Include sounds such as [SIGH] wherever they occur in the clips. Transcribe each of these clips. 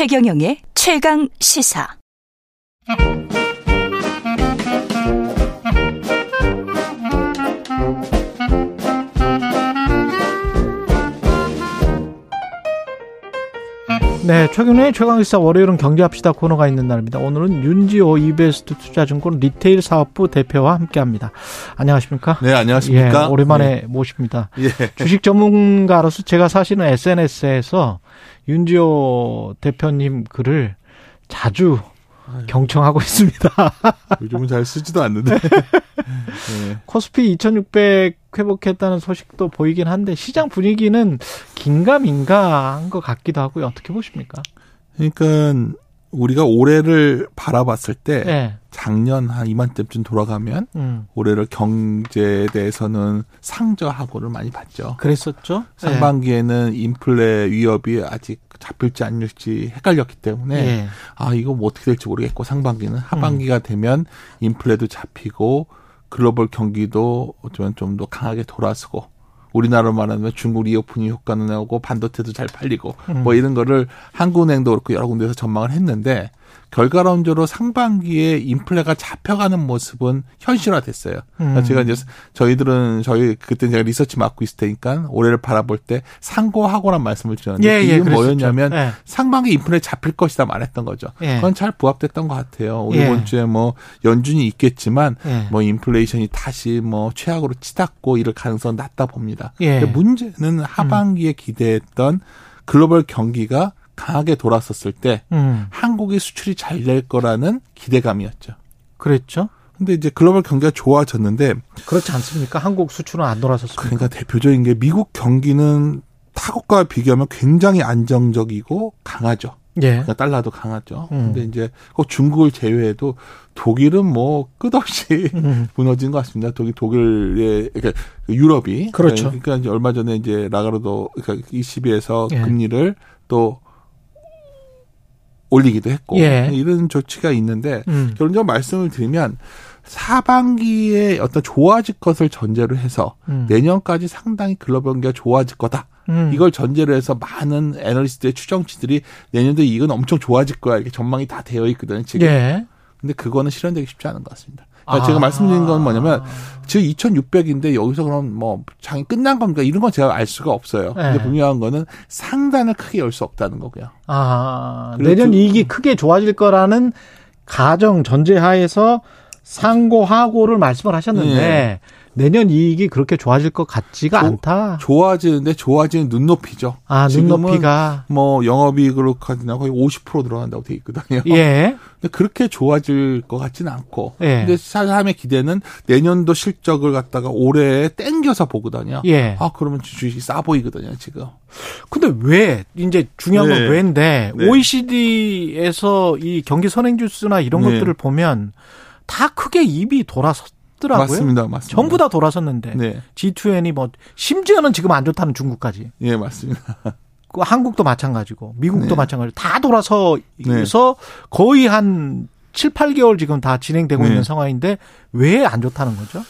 최경영의 최강 시사. 네, 최근에 최강시사 월요일은 경제합시다 코너가 있는 날입니다. 오늘은 윤지호 이베스트 투자증권 리테일 사업부 대표와 함께합니다. 안녕하십니까? 네, 안녕하십니까? 예, 오랜만에 네. 모십니다. 예. 주식 전문가로서 제가 사실은 SNS에서 윤지호 대표님 글을 자주 경청하고 있습니다. 요즘은 잘 쓰지도 않는데. [LAUGHS] 네. 코스피 2600 회복했다는 소식도 보이긴 한데 시장 분위기는 긴가민가 한 것 같기도 하고요. 어떻게 보십니까? 그러니까 우리가 올해를 바라봤을 때 네. 작년 한 이맘때쯤 돌아가면 음. 올해를 경제에 대해서는 상저하고를 많이 봤죠. 그랬었죠. 상반기에는 인플레 위협이 아직 잡힐지 아닐지 헷갈렸기 때문에 예. 아 이거 뭐 어떻게 될지 모르겠고 상반기는 하반기가 되면 인플레도 잡히고 글로벌 경기도 어쩌면 좀 더 강하게 돌아서고 우리나라로 말하면 중국 리오프닝 효과는 나오고 반도체도 잘 팔리고 음. 뭐 이런 거를 한국은행도 그렇고 여러 군데서 전망을 했는데 결과론적으로 상반기에 인플레가 잡혀가는 모습은 현실화됐어요. 그러니까 음. 제가 이제 저희들은 저희 그때 제가 리서치 맡고 있을 때니까 올해를 바라볼 때 상고하고란 말씀을 드렸는데 예, 예, 이게. 뭐였냐면 예. 상반기 인플레 잡힐 것이다 말했던 거죠. 예. 그건 잘 부합됐던 것 같아요. 우리 예. 이번 주에 뭐 연준이 있겠지만 예. 뭐 인플레이션이 다시 뭐 최악으로 치닫고 이럴 가능성 은 낮다 봅니다. 문제는 하반기에 기대했던 글로벌 경기가 강하게 돌았었을 때 음. 한국의 수출이 잘 될 거라는 기대감이었죠. 그랬죠. 근데 이제 글로벌 경기가 좋아졌는데 그렇지 않습니까? 한국 수출은 안 돌아섰습니까? 그러니까 대표적인 게 미국 경기는 타국과 비교하면 굉장히 안정적이고 강하죠. 예. 그러니까 달러도 강하죠. 음. 근데 이제 꼭 중국을 제외해도 독일은 뭐 끝없이 음. [LAUGHS] 무너진 것 같습니다. 독일 독일의 그러니까 유럽이 그렇죠. 그러니까 이제 얼마 전에 이제 라가르도 그러니까 ECB에서 예. 금리를 또 올리기도 했고 예. 이런 조치가 있는데 음. 결론적으로 말씀을 드리면 하반기에 어떤 좋아질 것을 전제로 해서 음. 내년까지 상당히 글로벌 경기가 좋아질 거다. 음. 이걸 전제로 해서 많은 애널리스트의 추정치들이 내년도 이건 엄청 좋아질 거야. 이렇게 전망이 다 되어 있거든요. 지금. 예. 근데 그거는 실현되기 쉽지 않은 것 같습니다. 그러니까 아. 제가 말씀드린 건 뭐냐면 지금 2,600인데 여기서 그럼 뭐 장이 끝난 겁니까? 이런 건 제가 알 수가 없어요. 근데 네. 분명한 거는 상단을 크게 열 수 없다는 거고요. 아, 내년 그- 이익이 크게 좋아질 거라는 가정 전제하에서 상고하고를 말씀을 하셨는데 예. 내년 이익이 그렇게 좋아질 것 같지가 조- 않다. 좋아지는데 좋아지는 눈높이죠. 아, 눈높이가 뭐 영업이익으로 가지나 거의 50% 들어간다고 돼 있거든요. 예. [LAUGHS] 근데 그렇게 좋아질 것 같지는 않고. 예. 근데 사람의 기대는 내년도 실적을 갖다가 올해 땡겨서 보거든요. 예. 아 그러면 주식이 싸 보이거든요 지금. 근데 왜 이제 중요한 건 네. 왜인데 네. OECD에서 이 경기 선행 지수나 이런 네. 것들을 보면 다 크게 입이 돌아섰 더라고요. 맞습니다, 맞습니다. 전부 다 돌아섰는데 네, G20이 뭐 심지어는 지금 안 좋다는 중국까지. 예 맞습니다. [LAUGHS] 그 한국도 마찬가지고 미국도 네. 마찬가지고 다 돌아서 네. 서 거의 한 7, 8개월 지금 다 진행되고 네. 있는 상황인데 왜 안 좋다는 거죠?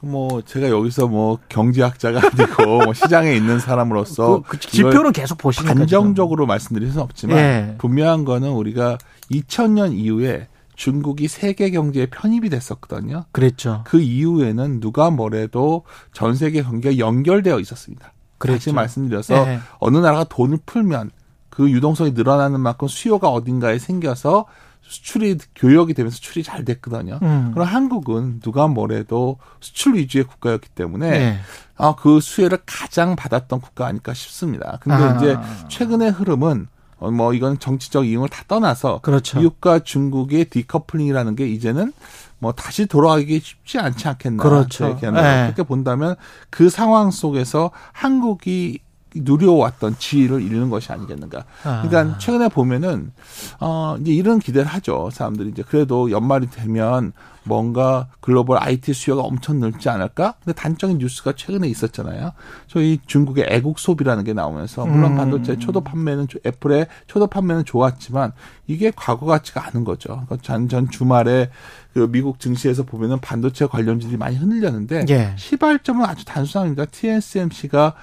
뭐 제가 여기서 뭐 경제학자가 아니고 [LAUGHS] 뭐 시장에 있는 사람으로서 그, 그 지표는 계속 보시니까 단정적으로 말씀드릴 수는 없지만 예. 분명한 거는 우리가 2000년 이후에 중국이 세계 경제에 편입이 됐었거든요. 그랬죠. 그 이후에는 누가 뭐래도 전 세계 경기가 연결되어 있었습니다. 다시 그랬죠. 말씀드려서 예. 어느 나라가 돈을 풀면 그 유동성이 늘어나는 만큼 수요가 어딘가에 생겨서 수출이 교역이 되면서 수출이 잘 됐거든요. 음. 그럼 한국은 누가 뭐래도 수출 위주의 국가였기 때문에 예. 아, 그 수혜를 가장 받았던 국가 아닐까 싶습니다. 근데 아. 이제 최근의 흐름은 어, 뭐 이건 정치적 이용을 다 떠나서 그렇죠. 미국과 중국의 디커플링이라는 게 이제는 뭐 다시 돌아가기 쉽지 않지 않겠나. 그렇죠. 네. 그렇게 본다면 그 상황 속에서 한국이 누려왔던 지위를 잃는 것이 아니겠는가. 아. 그러니까 최근에 보면은 어 이제 이런 기대를 하죠. 사람들이 이제 그래도 연말이 되면 뭔가 글로벌 IT 수요가 엄청 늘지 않을까? 근데 단적인 뉴스가 최근에 있었잖아요. 저희 중국의 애국 소비라는 게 나오면서 물론 음. 반도체 초도 판매는 조- 애플의 초도 판매는 좋았지만 이게 과거 같지가 않은 거죠. 그러니까 전, 전 주말에 그 미국 증시에서 보면은 반도체 관련주들이 많이 흔들렸는데 예. 시발점은 아주 단순합니다. TSMC가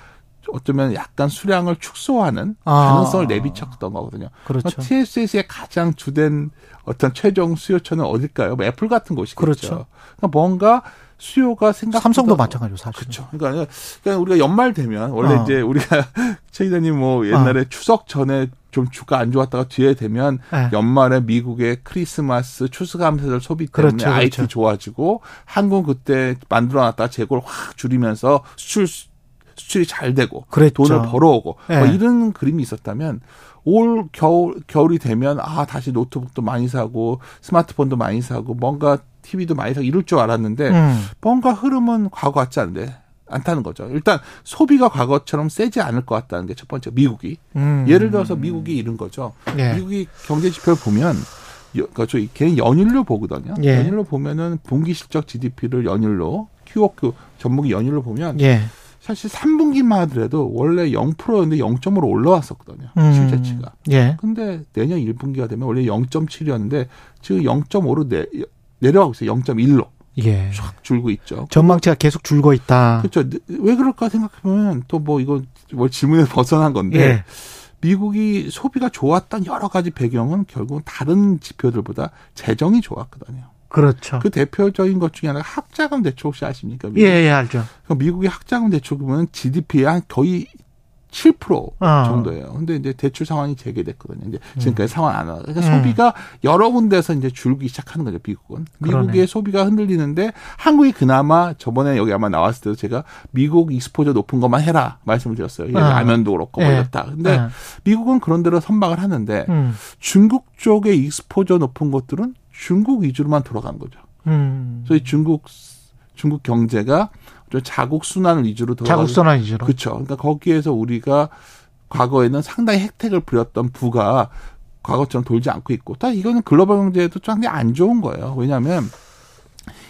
어쩌면 약간 수량을 축소하는 아. 가능성을 내비쳤던 거거든요. 그렇죠. TSS의 가장 주된 어떤 최종 수요처는 어딜까요? 뭐 애플 같은 곳이겠죠. 그렇죠. 그러니까 뭔가 수요가 생각보다 삼성도 마찬가지로 사실. 그렇죠. 그러니까, 그러니까 우리가 연말 되면 원래 어. 이제 우리가 [LAUGHS] 최 기자님 뭐 옛날에 추석 전에 좀 주가 안 좋았다가 뒤에 되면 네. 연말에 미국의 크리스마스 추수감사절 소비 때문에 그렇죠, 그렇죠. IT 좋아지고 한국 그때 만들어놨다가 재고를 확 줄이면서 수출 수출이 잘 되고 그랬죠. 돈을 벌어오고 네. 뭐 이런 그림이 있었다면 올 겨울 겨울이 되면 아 다시 노트북도 많이 사고 스마트폰도 많이 사고 뭔가 TV도 많이 사고 이럴 줄 알았는데 음. 뭔가 흐름은 과거 같지 않은데 않다는 거죠. 일단 소비가 과거처럼 세지 않을 것 같다는 게 첫 번째 미국이 음. 예를 들어서 미국이 이런 거죠. 예. 미국이 경제 지표를 보면 여- 그러니까 저희 걔는 연율로 보거든요. 예. 연율로 보면은 분기 실적 GDP를 연율로 QOQ 전목이 연율로 보면 예. 사실 3분기만 하더라도 원래 0%였는데 0.5로 올라왔었거든요. 음. 실제치가. 예. 근데 내년 1분기가 되면 원래 0.7이었는데 지금 0.5로 내, 내려가고 있어요. 0.1로 예. 쫙 줄고 있죠. 전망치가 계속 줄고 있다. 그렇죠. 왜 그럴까 생각해보면 또 뭐 이거 뭐 질문에 [LAUGHS] 벗어난 건데 예. 미국이 소비가 좋았던 여러 가지 배경은 결국은 다른 지표들보다 재정이 좋았거든요. 그렇죠. 그 대표적인 것 중에 하나가 학자금 대출 혹시 아십니까? 미국? 예, 예, 알죠. 그러니까 미국의 학자금 대출 보면 GDP의 한 거의 7% 어. 정도예요. 근데 이제 대출 상황이 재개됐거든요. 이제 지금까지 상황 안 와. 그러니까 음. 소비가 여러 군데서 이제 줄기 시작하는 거죠, 미국은. 미국의 그러네. 소비가 흔들리는데 한국이 그나마 저번에 여기 아마 나왔을 때도 제가 미국 익스포저 높은 것만 해라 말씀을 드렸어요. 아. 라면도 그렇고 뭐 예. 이렇다. 근데 예. 미국은 그런 대로 선박을 하는데 음. 중국 쪽의 익스포저 높은 것들은 중국 위주로만 돌아간 거죠. 음.所以중국 중국 경제가 좀 자국 순환을 위주로 돌아가고 자국 선화 위주로. 그렇죠. 그러니까 거기에서 우리가 과거에는 상당히 혜택을 부렸던 부가 과거처럼 돌지 않고 있고, 또 이거는 글로벌 경제에도 상당히 안 좋은 거예요. 왜냐하면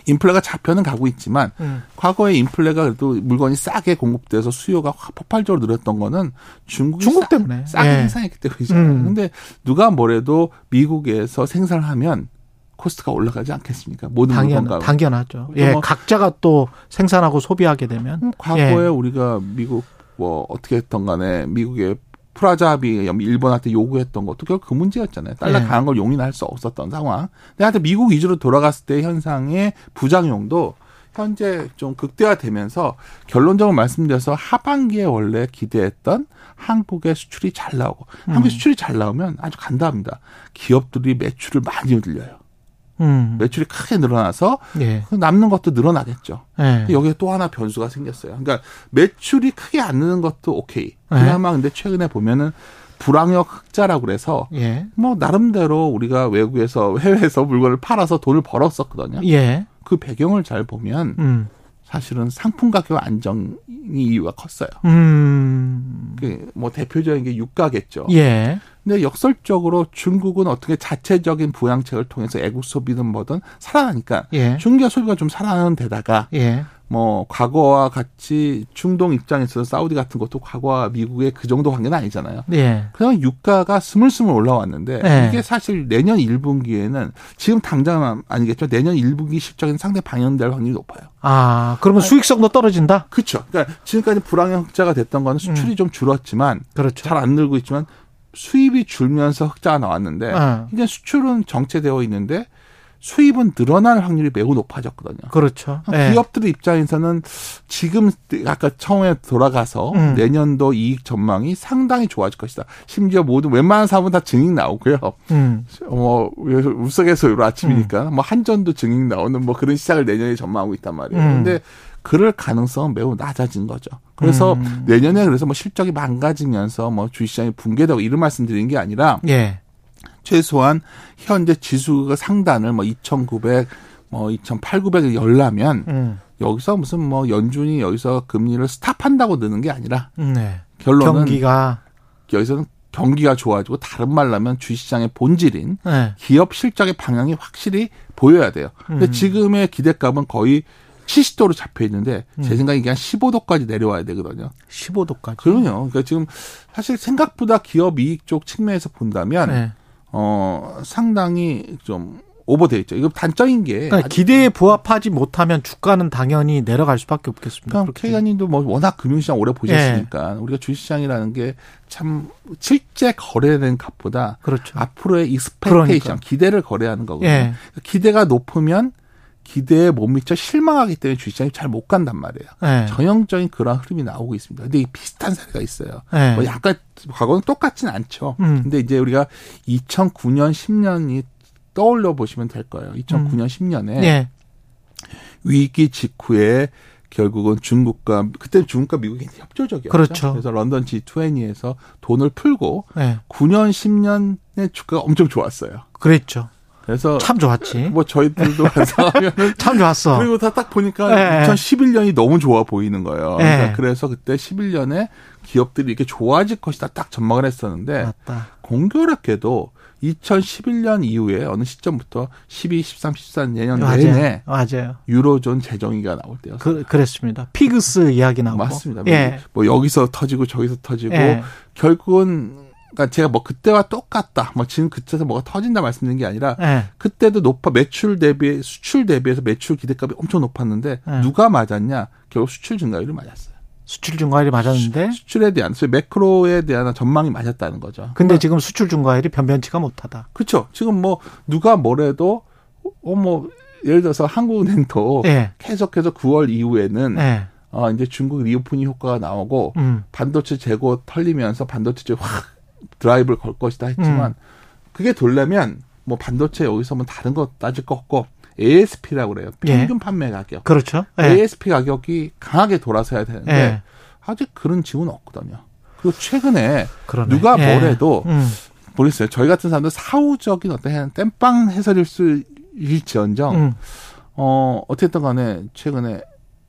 인플레가 잡혀는 가고 있지만 음. 과거에 인플레가 그래도 물건이 싸게 공급돼서 수요가 확 폭발적으로 늘었던 거는 중국이 중국 싸- 때문에. 싸게 예. 생산했기 때문이잖아요. 음. 근데 누가 뭐래도 미국에서 생산하면 코스트가 올라가지 않겠습니까? 모든 당연. 당연하죠. 예, 뭐- 각자가 또 생산하고 소비하게 되면. 음, 과거에 예. 우리가 미국 뭐 어떻게 했던 간에 미국의 프라자 합의 일본한테 요구했던 것도 결국 그 문제였잖아요. 달러 예. 강한 걸 용인할 수 없었던 상황. 근데 하여튼 미국 위주로 돌아갔을 때 현상의 부작용도 현재 좀 극대화되면서 결론적으로 말씀드려서 하반기에 원래 기대했던 한국의 수출이 잘 나오고 한국의 수출이 잘 나오면 아주 간단합니다. 기업들이 매출을 많이 늘려요. 음. 매출이 크게 늘어나서 예. 남는 것도 늘어나겠죠. 예. 여기에 또 하나 변수가 생겼어요. 그러니까 매출이 크게 안 느는 것도 오케이. 네. 그나마 근데 최근에 보면은 불황역 흑자라고 그래서 예. 뭐 나름대로 우리가 외국에서 해외에서 물건을 팔아서 돈을 벌었었거든요. 예. 그 배경을 잘 보면 음. 사실은 상품 가격 안정이 이유가 컸어요. 음. 그뭐 대표적인 게 유가겠죠. 예. 근데 역설적으로 중국은 어떻게 자체적인 부양책을 통해서 애국 소비든 뭐든 살아나니까 예. 중국의 소비가 좀 살아나는 데다가 예. 뭐 과거와 같이 중동 입장에서 사우디 같은 것도 과거와 미국의 그 정도 관계는 아니잖아요. 예. 그냥 유가가 스물스물 올라왔는데 네. 이게 사실 내년 1분기에는 지금 당장 아니겠죠. 내년 1분기 실적은 상당히 반영될 확률이 높아요. 아, 그러면 수익성도 떨어진다? 그렇죠. 그러니까 지금까지 불황형 흑자가 됐던 거는 수출이 좀 줄었지만 그렇죠. 잘 안 늘고 있지만 수입이 줄면서 흑자가 나왔는데 어. 이제 수출은 정체되어 있는데 수입은 늘어날 확률이 매우 높아졌거든요. 그렇죠. 예. 기업들 입장에서는 지금 아까 처음에 돌아가서 음. 내년도 이익 전망이 상당히 좋아질 것이다. 심지어 모든 웬만한 사업은 다 증익 나오고요. 음. 뭐 울석에서 아침이니까 뭐 한전도 증익 나오는 뭐 그런 시장을 내년에 전망하고 있단 말이에요. 음. 근데 그럴 가능성은 매우 낮아진 거죠. 그래서 음. 내년에 그래서 뭐 실적이 망가지면서 뭐 주식시장이 붕괴되고 이런 말씀 드리는 게 아니라 예. 최소한 현재 지수가 상단을 뭐 2,900, 뭐 2,800, 900을 열라면 음. 여기서 무슨 뭐 연준이 여기서 금리를 스탑한다고 느는 게 아니라 네. 결론은 경기가 여기서는 경기가 좋아지고 다른 말로 하면 주식시장의 본질인 예. 기업 실적의 방향이 확실히 보여야 돼요. 근데 음. 지금의 기대값은 거의 70도로 잡혀 있는데 음. 제 생각에 이게 한 15도까지 내려와야 되거든요. 15도까지. 그럼요. 그러니까 지금 사실 생각보다 기업 이익 쪽 측면에서 본다면 예. 어 상당히 좀 오버돼 있죠. 이거 단점인 게 그러니까 기대에 부합하지 못하면 주가는 당연히 내려갈 수밖에 없겠습니다. 그러니까 K관님도 뭐 워낙 금융시장 오래 보셨으니까 예. 우리가 주식시장이라는 게 참 실제 거래된 값보다 그렇죠. 앞으로의 expectation 그러니까. 기대를 거래하는 거거든요. 예. 기대가 높으면 기대에 못 미쳐 실망하기 때문에 주식시장이 잘 못 간단 말이에요. 네. 전형적인 그런 흐름이 나오고 있습니다. 근데 비슷한 사례가 있어요. 네. 뭐 약간 과거는 똑같진 않죠. 음. 근데 이제 우리가 2009년, 10년이 떠올려 보시면 될 거예요. 2009년, 음. 10년에 네. 위기 직후에 결국은 중국과 그때 중국과 미국이 협조적이었죠. 그렇죠. 그래서 런던 G20에서 돈을 풀고 네. 9년, 10년의 주가가 엄청 좋았어요. 그랬죠. 그래서 참 좋았지. 뭐 저희들도 상하면은 [LAUGHS] 참 좋았어. 그리고 다 딱 보니까 네. 2011년이 너무 좋아 보이는 거예요. 네. 그러니까 그래서 그때 11년에 기업들이 이렇게 좋아질 것이다 딱 전망을 했었는데 맞다. 공교롭게도 2011년 이후에 어느 시점부터 12, 13, 14 내년 맞아요. 내내 맞아요. 유로존 재정의가 나올 때였어요. 그, 그랬습니다. 피그스 이야기 나오고 맞습니다. 예. 뭐 여기서 터지고 저기서 터지고 예. 결국은 그러니까 제가 뭐 그때와 똑같다. 뭐 지금 그때서 뭐가 터진다 말씀드린 게 아니라 네. 그때도 높아 매출 대비 수출 대비해서 매출 기대값이 엄청 높았는데 네. 누가 맞았냐? 결국 수출 증가율이 맞았어요. 수출 증가율이 맞았는데 수, 출에 대한 매크로에 대한 전망이 맞았다는 거죠. 근데 그러니까, 지금 수출 증가율이 변변치가 못하다. 그렇죠. 지금 뭐 누가 뭐래도 어뭐 예를 들어서 한국은행도 네. 계속해서 9월 이후에는 네. 어 이제 중국 리오프닝 효과가 나오고 음. 반도체 재고 털리면서 반도체 확 드라이브를 걸 것이다 했지만 음. 그게 돌려면 뭐 반도체 여기서 뭐 다른 거 따질 거 없고 ASP라고 그래요. 평균 예. 판매 가격. 그렇죠. 예. ASP 가격이 강하게 돌아서야 되는데 예. 아직 그런 지구는 없거든요. 그리고 최근에 그러네. 누가 예. 뭐래도 음. 모르겠어요. 저희 같은 사람들 사후적인 어떤 땜빵 해설일 수 일지언정 음. 어 어쨌든 간에 최근에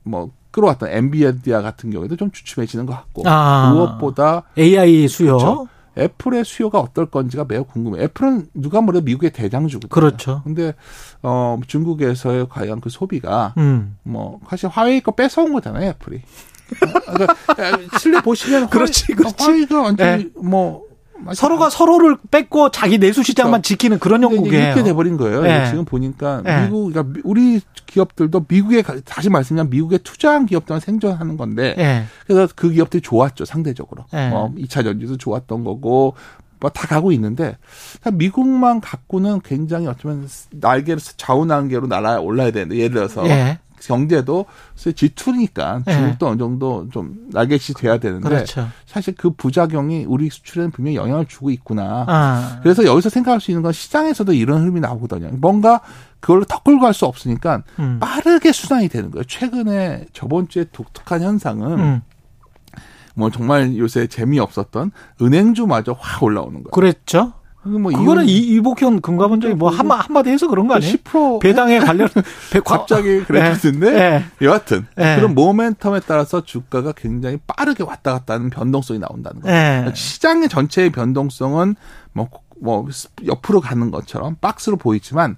뭐 끌어왔던 엔비디아 같은 경우에도 좀 주춤해지는 것 같고 아. 무엇보다 AI 수요 그렇죠. 애플의 수요가 어떨 건지가 매우 궁금해요. 애플은 누가 뭐래도 미국의 대장주거든요. 그렇죠. 근데 어 중국에서의 과연 그 소비가 음. 뭐 사실 화웨이 거 뺏어온 거잖아요, 애플이. 그러니까 실내 보시면 [LAUGHS] 그렇지, 그렇지. 화웨이가 완전히 네. 뭐 서로가 서로를 뺏고 자기 내수 시장만 그렇죠. 지키는 그런 영국이에요. 이렇게 돼버린 거예요. 네. 지금 보니까 네. 미국, 그러니까 우리 기업들도 미국에 다시 말씀드리면 미국에 투자한 기업들만 생존하는 건데 네. 그래서 그 기업들이 좋았죠 상대적으로. 네. 어, 2차 전지도 좋았던 거고 뭐다 가고 있는데 미국만 갖고는 굉장히 어쩌면 날개를 좌우 난개로 날아 올라야 되는데 예를 들어서 예. 경제도 G2니까 네. 중국도 어느 정도 좀 날개시 돼야 되는데 그렇죠. 사실 그 부작용이 우리 수출에는 분명히 영향을 주고 있구나. 아. 그래서 여기서 생각할 수 있는 건 시장에서도 이런 흐름이 나오거든요. 뭔가 그걸 더 끌고 갈 수 없으니까 음. 빠르게 수상이 되는 거예요. 최근에 저번 주에 독특한 현상은 음. 뭐 정말 요새 재미없었던 은행주마저 확 올라오는 거예요. 그랬죠. 뭐 그거는 이, 이복현 금감원 장이 뭐 한마, 한마디 해서 그런 거 아니에요? 10% 배당에 관련 [LAUGHS] 갑자기 그랬는데 네. 여하튼 네. 그런 모멘텀에 따라서 주가가 굉장히 빠르게 왔다 갔다 하는 변동성이 나온다는 거예요. 네. 그러니까 시장의 전체의 변동성은 뭐, 뭐 옆으로 가는 것처럼 박스로 보이지만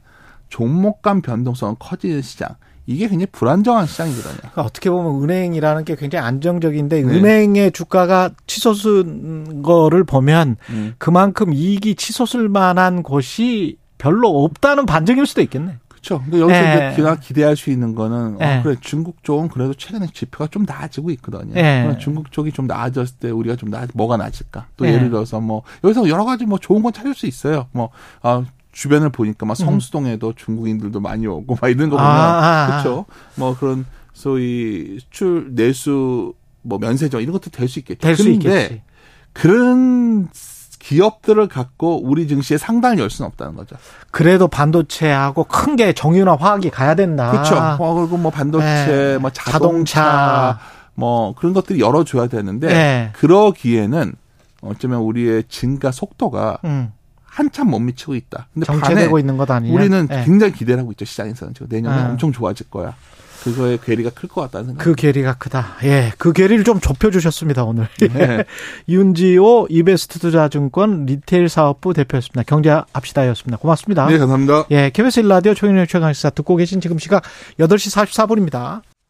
종목 간 변동성은 커지는 시장. 이게 굉장히 불안정한 시장이거든요. 그러니까 어떻게 보면 은행이라는 게 굉장히 안정적인데 네. 은행의 주가가 치솟은 거를 보면 음. 그만큼 이익이 치솟을 만한 곳이 별로 없다는 반증일 수도 있겠네. 그렇죠. 근데 여기서 네. 이제 기대할 수 있는 거는 네. 어, 그래 중국 쪽은 그래도 최근에 지표가 좀 나아지고 있거든요. 네. 중국 쪽이 좀 나아졌을 때 우리가 좀 나, 뭐가 나아질까? 또 예를 들어서 뭐 여기서 여러 가지 뭐 좋은 건 찾을 수 있어요. 뭐 아, 주변을 보니까 막 음. 성수동에도 음. 중국인들도 많이 오고 막 이런 거 보면 아, 그렇죠. 뭐 그런 소위 수출 내수 뭐 면세점 이런 것도 될 수 있겠죠. 될 수 있겠지. 그런 기업들을 갖고 우리 증시에 상당히 열 수는 없다는 거죠. 그래도 반도체하고 큰 게 정유나 화학이 가야 된다. 그렇죠. 어, 그리고 뭐 반도체, 네. 뭐 자동차, 자동차, 뭐 그런 것들이 열어줘야 되는데 네. 그러기에는 어쩌면 우리의 증가 속도가 음. 한참 못 미치고 있다. 근데 정체되고 있는 것 아니냐? 우리는 네. 굉장히 기대를 하고 있죠 시장에서는 지금 내년에 아. 엄청 좋아질 거야. 그거의 괴리가 클 것 같다는 생각. 그 괴리가 크다. 예, 그 괴리를 좀 짚어주셨습니다 오늘. 네. [LAUGHS] 윤지호 이베스트 투자증권 리테일 사업부 대표였습니다. 경제합시다였습니다. 고맙습니다. 네, 감사합니다. 예, KBS 1라디오 총영의 최강시사 듣고 계신 지금 시각 8시 44분입니다.